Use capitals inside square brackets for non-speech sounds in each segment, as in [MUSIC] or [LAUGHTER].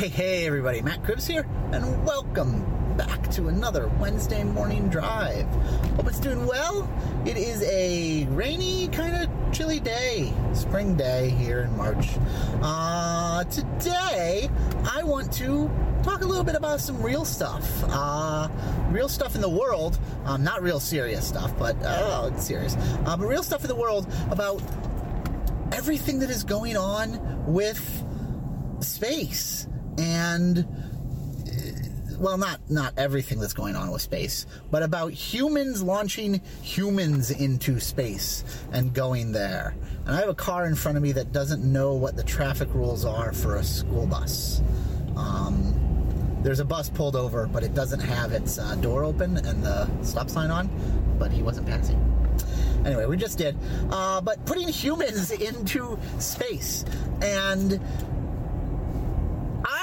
Hey, hey, everybody, Matt Cribbs here, and welcome back to another Wednesday morning drive. Hope it's doing well. It is a rainy, kind of chilly day, spring day here in March. Uh, today, I want to talk a little bit about some real stuff. Uh, real stuff in the world, um, not real serious stuff, but oh, it's serious. Uh, but real stuff in the world about everything that is going on with space and uh, well not not everything that's going on with space but about humans launching humans into space and going there. And i have a car in front of me that doesn't know what the traffic rules are for a school bus. Um, there's a bus pulled over but it doesn't have its uh, door open and the stop sign on but he wasn't passing. Anyway we just did. Uh, but putting humans [LAUGHS] into space. And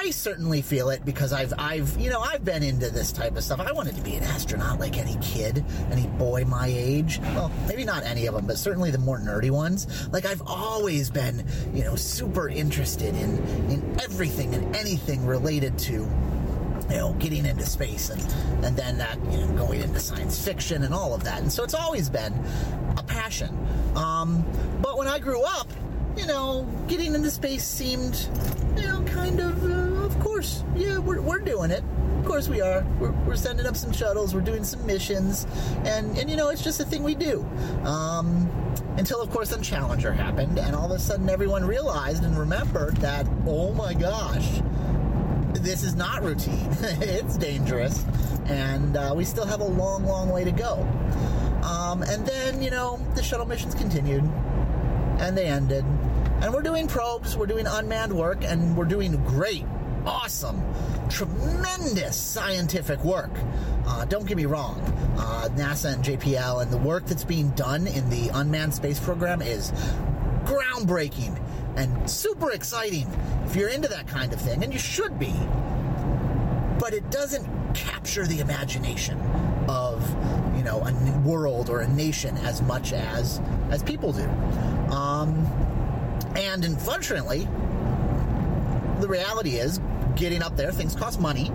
I certainly feel it because I've I've you know I've been into this type of stuff. I wanted to be an astronaut like any kid, any boy my age. Well, maybe not any of them, but certainly the more nerdy ones. Like I've always been, you know, super interested in in everything and anything related to you know, getting into space and, and then that, you know, going into science fiction and all of that. And so it's always been a passion. Um, but when I grew up, you know, getting into space seemed, you know, kind of, uh, of course, yeah, we're, we're doing it. Of course we are. We're, we're sending up some shuttles, we're doing some missions, and, and you know, it's just a thing we do. Um, until, of course, then Challenger happened, and all of a sudden everyone realized and remembered that, oh my gosh, this is not routine. [LAUGHS] it's dangerous, and uh, we still have a long, long way to go. Um, and then, you know, the shuttle missions continued, and they ended. And we're doing probes, we're doing unmanned work, and we're doing great, awesome, tremendous scientific work. Uh, don't get me wrong, uh, NASA and JPL and the work that's being done in the unmanned space program is groundbreaking and super exciting if you're into that kind of thing, and you should be. But it doesn't capture the imagination of you know a world or a nation as much as as people do. Um, and unfortunately, the reality is, getting up there, things cost money.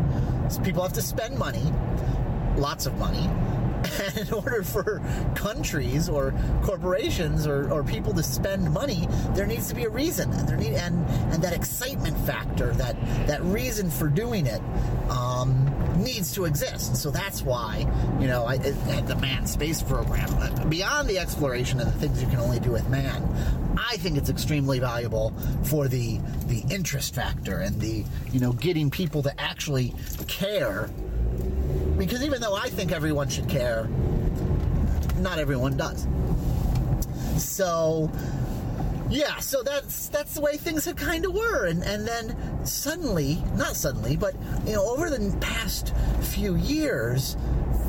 People have to spend money, lots of money. [LAUGHS] And in order for countries or corporations or, or people to spend money, there needs to be a reason, and there need and and that excitement factor, that that reason for doing it, um, needs to exist. So that's why you know I, at the manned space program, beyond the exploration and the things you can only do with man, I think it's extremely valuable for the the interest factor and the you know getting people to actually care because even though I think everyone should care, not everyone does. So, yeah, so that's that's the way things have kind of were, and and then suddenly, not suddenly, but you know, over the past few years,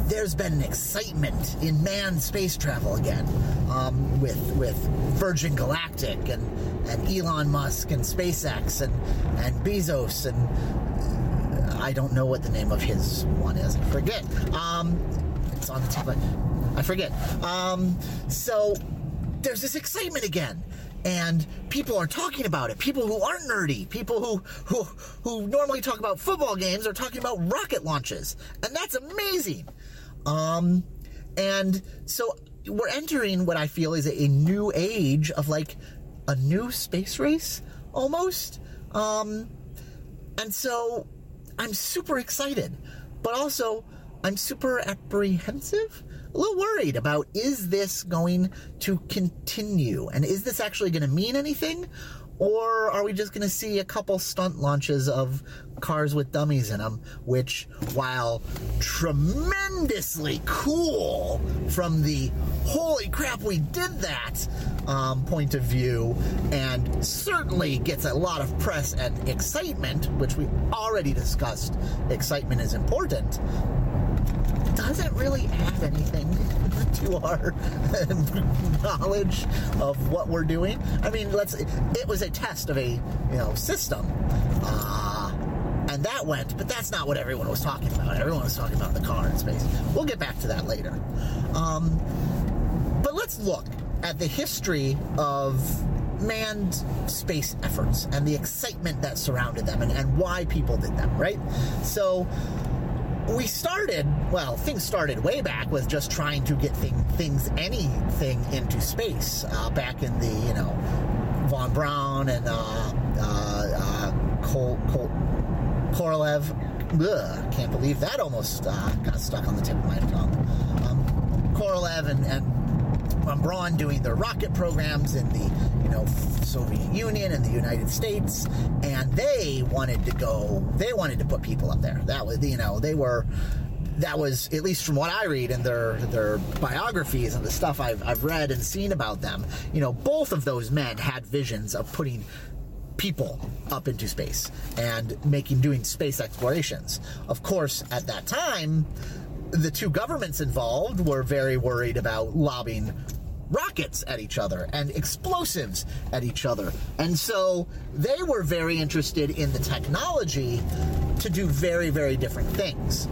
there's been an excitement in manned space travel again, um, with with Virgin Galactic and and Elon Musk and SpaceX and and Bezos and I don't know what the name of his one is. I forget. Um, it's on the tip. I forget. Um, so there's this excitement again. And people are talking about it. People who aren't nerdy, people who who who normally talk about football games, are talking about rocket launches, and that's amazing. Um, and so we're entering what I feel is a, a new age of like a new space race almost. Um, and so I'm super excited, but also I'm super apprehensive, a little worried about is this going to continue and is this actually going to mean anything? Or are we just going to see a couple stunt launches of cars with dummies in them, which, while tremendously cool from the holy crap, we did that um, point of view, and certainly gets a lot of press and excitement, which we already discussed, excitement is important, doesn't really add anything [LAUGHS] to our [LAUGHS] knowledge of what we're doing. I mean, let's. It was a test of a you know system, uh, and that went. But that's not what everyone was talking about. Everyone was talking about the car in space. We'll get back to that later. Um, but let's look at the history of manned space efforts and the excitement that surrounded them and, and why people did them, right? So we started, well, things started way back with just trying to get thing, things, anything into space uh, back in the, you know, von Braun and uh, uh, uh, Kol, Kol, Korolev. Ugh, can't believe that almost uh, got stuck on the tip of my tongue. Um, Korolev and, and von Braun doing their rocket programs in the you know Soviet Union and the United States, and they wanted to go. They wanted to put people up there. That was you know they were. That was at least from what I read in their their biographies and the stuff I've I've read and seen about them. You know, both of those men had visions of putting people up into space and making doing space explorations. Of course, at that time, the two governments involved were very worried about lobbing rockets at each other and explosives at each other. And so they were very interested in the technology to do very, very different things.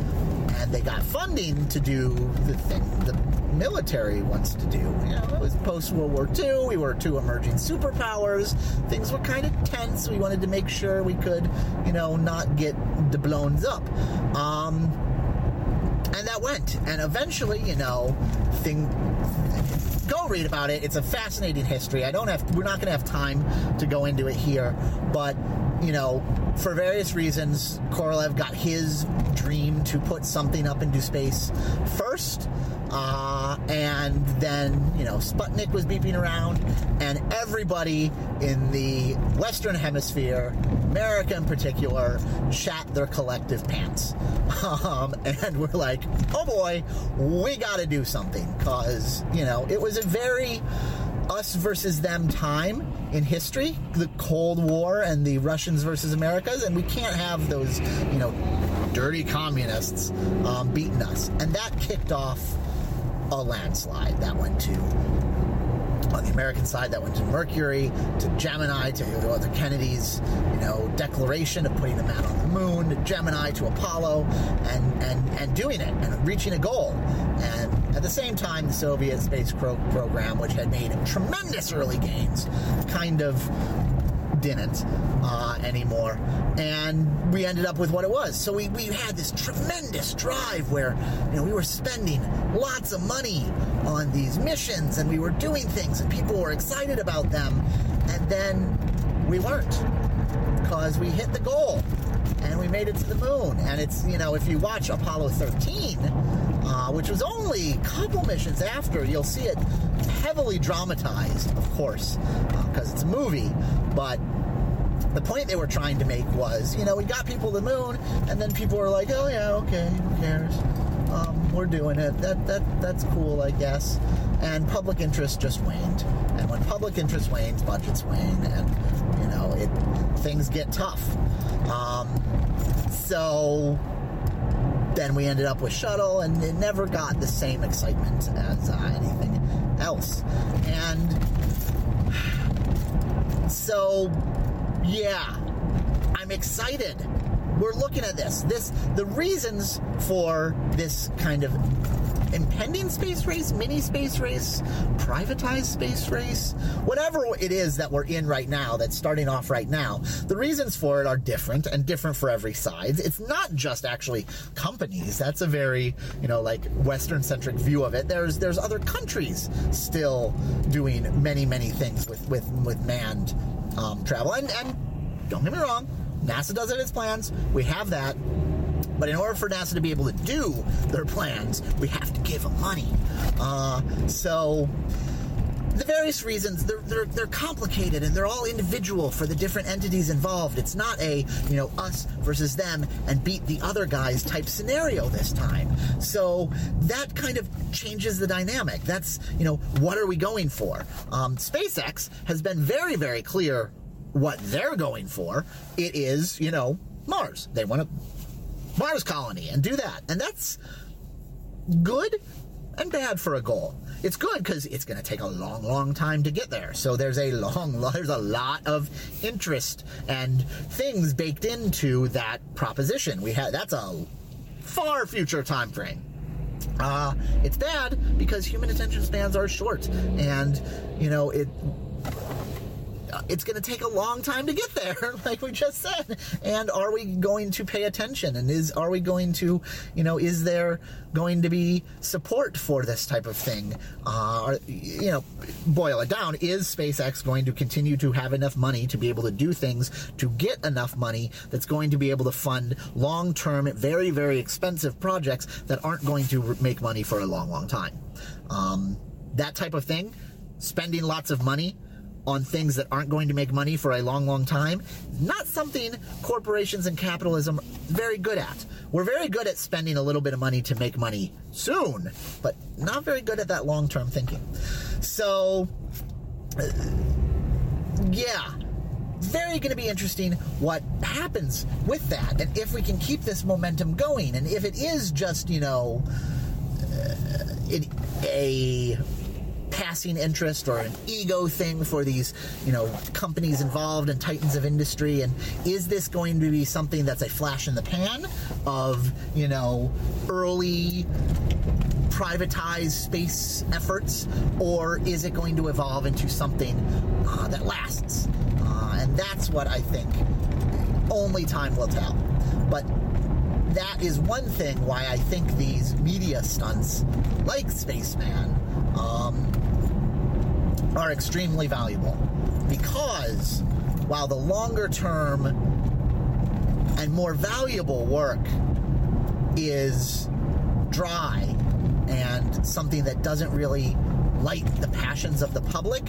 And they got funding to do the thing the military wants to do. You know, it was post World War II. We were two emerging superpowers. Things were kind of tense. We wanted to make sure we could, you know, not get the blown up. Um, and that went. And eventually, you know, thing go read about it. It's a fascinating history. I don't have we're not going to have time to go into it here, but you know, for various reasons, Korolev got his dream to put something up into space first. Uh, and then, you know, Sputnik was beeping around, and everybody in the Western Hemisphere, America in particular, shat their collective pants. [LAUGHS] Um, and we're like, oh boy, we got to do something. Because, you know, it was a very us versus them time in history, the Cold War and the Russians versus Americas, and we can't have those, you know, dirty communists um, beating us. And that kicked off a landslide that went to on the American side, that went to Mercury, to Gemini, to the Kennedy's, you know, declaration of putting a man on the moon, to Gemini, to Apollo, and and and doing it and reaching a goal. And at the same time, the Soviet space pro- program, which had made tremendous early gains, kind of didn't uh, anymore. And we ended up with what it was. So we, we had this tremendous drive where, you know, we were spending lots of money on these missions and we were doing things and people were excited about them. And then we weren't because we hit the goal and we made it to the moon. And it's, you know, if you watch Apollo 13, uh, which was only a couple missions after, you'll see it heavily dramatized, of course, because uh, it's a movie. But the point they were trying to make was, you know, we got people to the moon, and then people were like, oh yeah, okay, who cares? Um, we're doing it. That that that's cool, I guess. And public interest just waned. And when public interest wanes, budgets wane, and you know, it things get tough. Um, so then we ended up with shuttle, and it never got the same excitement as uh, anything else. And so, yeah, I'm excited. We're looking at this. This the reasons for this kind of impending space race, mini space race, privatized space race, whatever it is that we're in right now, that's starting off right now, the reasons for it are different and different for every side. It's not just actually companies. That's a very, you know, like Western centric view of it. There's there's other countries still doing many, many things with, with, with manned um, travel. And, and don't get me wrong, NASA does it its plans. We have that. But in order for NASA to be able to do their plans, we have to give them money. Uh, so the various reasons they're, they're they're complicated and they're all individual for the different entities involved. It's not a you know us versus them and beat the other guys type scenario this time. So that kind of changes the dynamic. That's you know what are we going for? Um, SpaceX has been very very clear what they're going for. It is you know Mars. They want to Mars colony and do that. And that's good and bad for a goal. It's good because it's going to take a long, long time to get there. So there's a long, there's a lot of interest and things baked into that proposition. We had that's a far future time frame. Uh, it's bad because human attention spans are short, and you know it it's going to take a long time to get there, [LAUGHS] like we just said. And are we going to pay attention? And is are we going to, you know, is there going to be support for this type of thing? Uh, you know, boil it down: is SpaceX going to continue to have enough money to be able to do things to get enough money that's going to be able to fund long-term, very very expensive projects that aren't going to make money for a long, long time? Um, that type of thing, spending lots of money on things that aren't going to make money for a long, long time, not something corporations and capitalism are very good at. We're very good at spending a little bit of money to make money soon, but not very good at that long term thinking. So, uh, yeah, very going to be interesting what happens with that and if we can keep this momentum going and if it is just, you know, uh, a passing interest or an ego thing for these, you know, companies involved and titans of industry? And is this going to be something that's a flash in the pan of, you know, early privatized space efforts, or is it going to evolve into something uh, that lasts? Uh, and that's what I think only time will tell. But that is one thing why I think these media stunts, like Spaceman, um, are extremely valuable because while the longer term and more valuable work is dry and something that doesn't really light the passions of the public,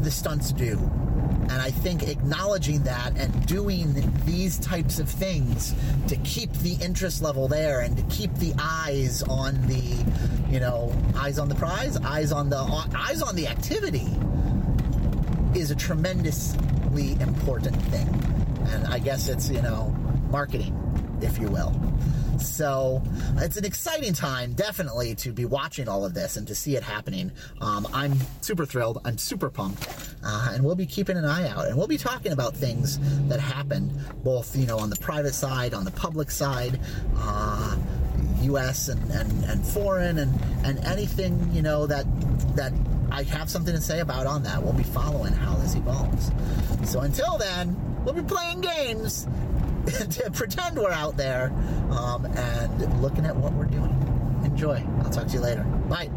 the stunts do. And I think acknowledging that and doing these types of things to keep the interest level there and to keep the eyes on the, you know, eyes on the prize, eyes on the eyes on the activity is a tremendously important thing. And I guess it's, you know, marketing, if you will. So it's an exciting time, definitely, to be watching all of this and to see it happening. Um, I'm super thrilled. I'm super pumped, uh, and we'll be keeping an eye out, and we'll be talking about things that happen, both you know on the private side, on the public side. Uh, U.S. And, and, and foreign and, and anything you know that that I have something to say about on that. We'll be following how this evolves. So until then, we'll be playing games [LAUGHS] to pretend we're out there um, and looking at what we're doing. Enjoy. I'll talk to you later. Bye.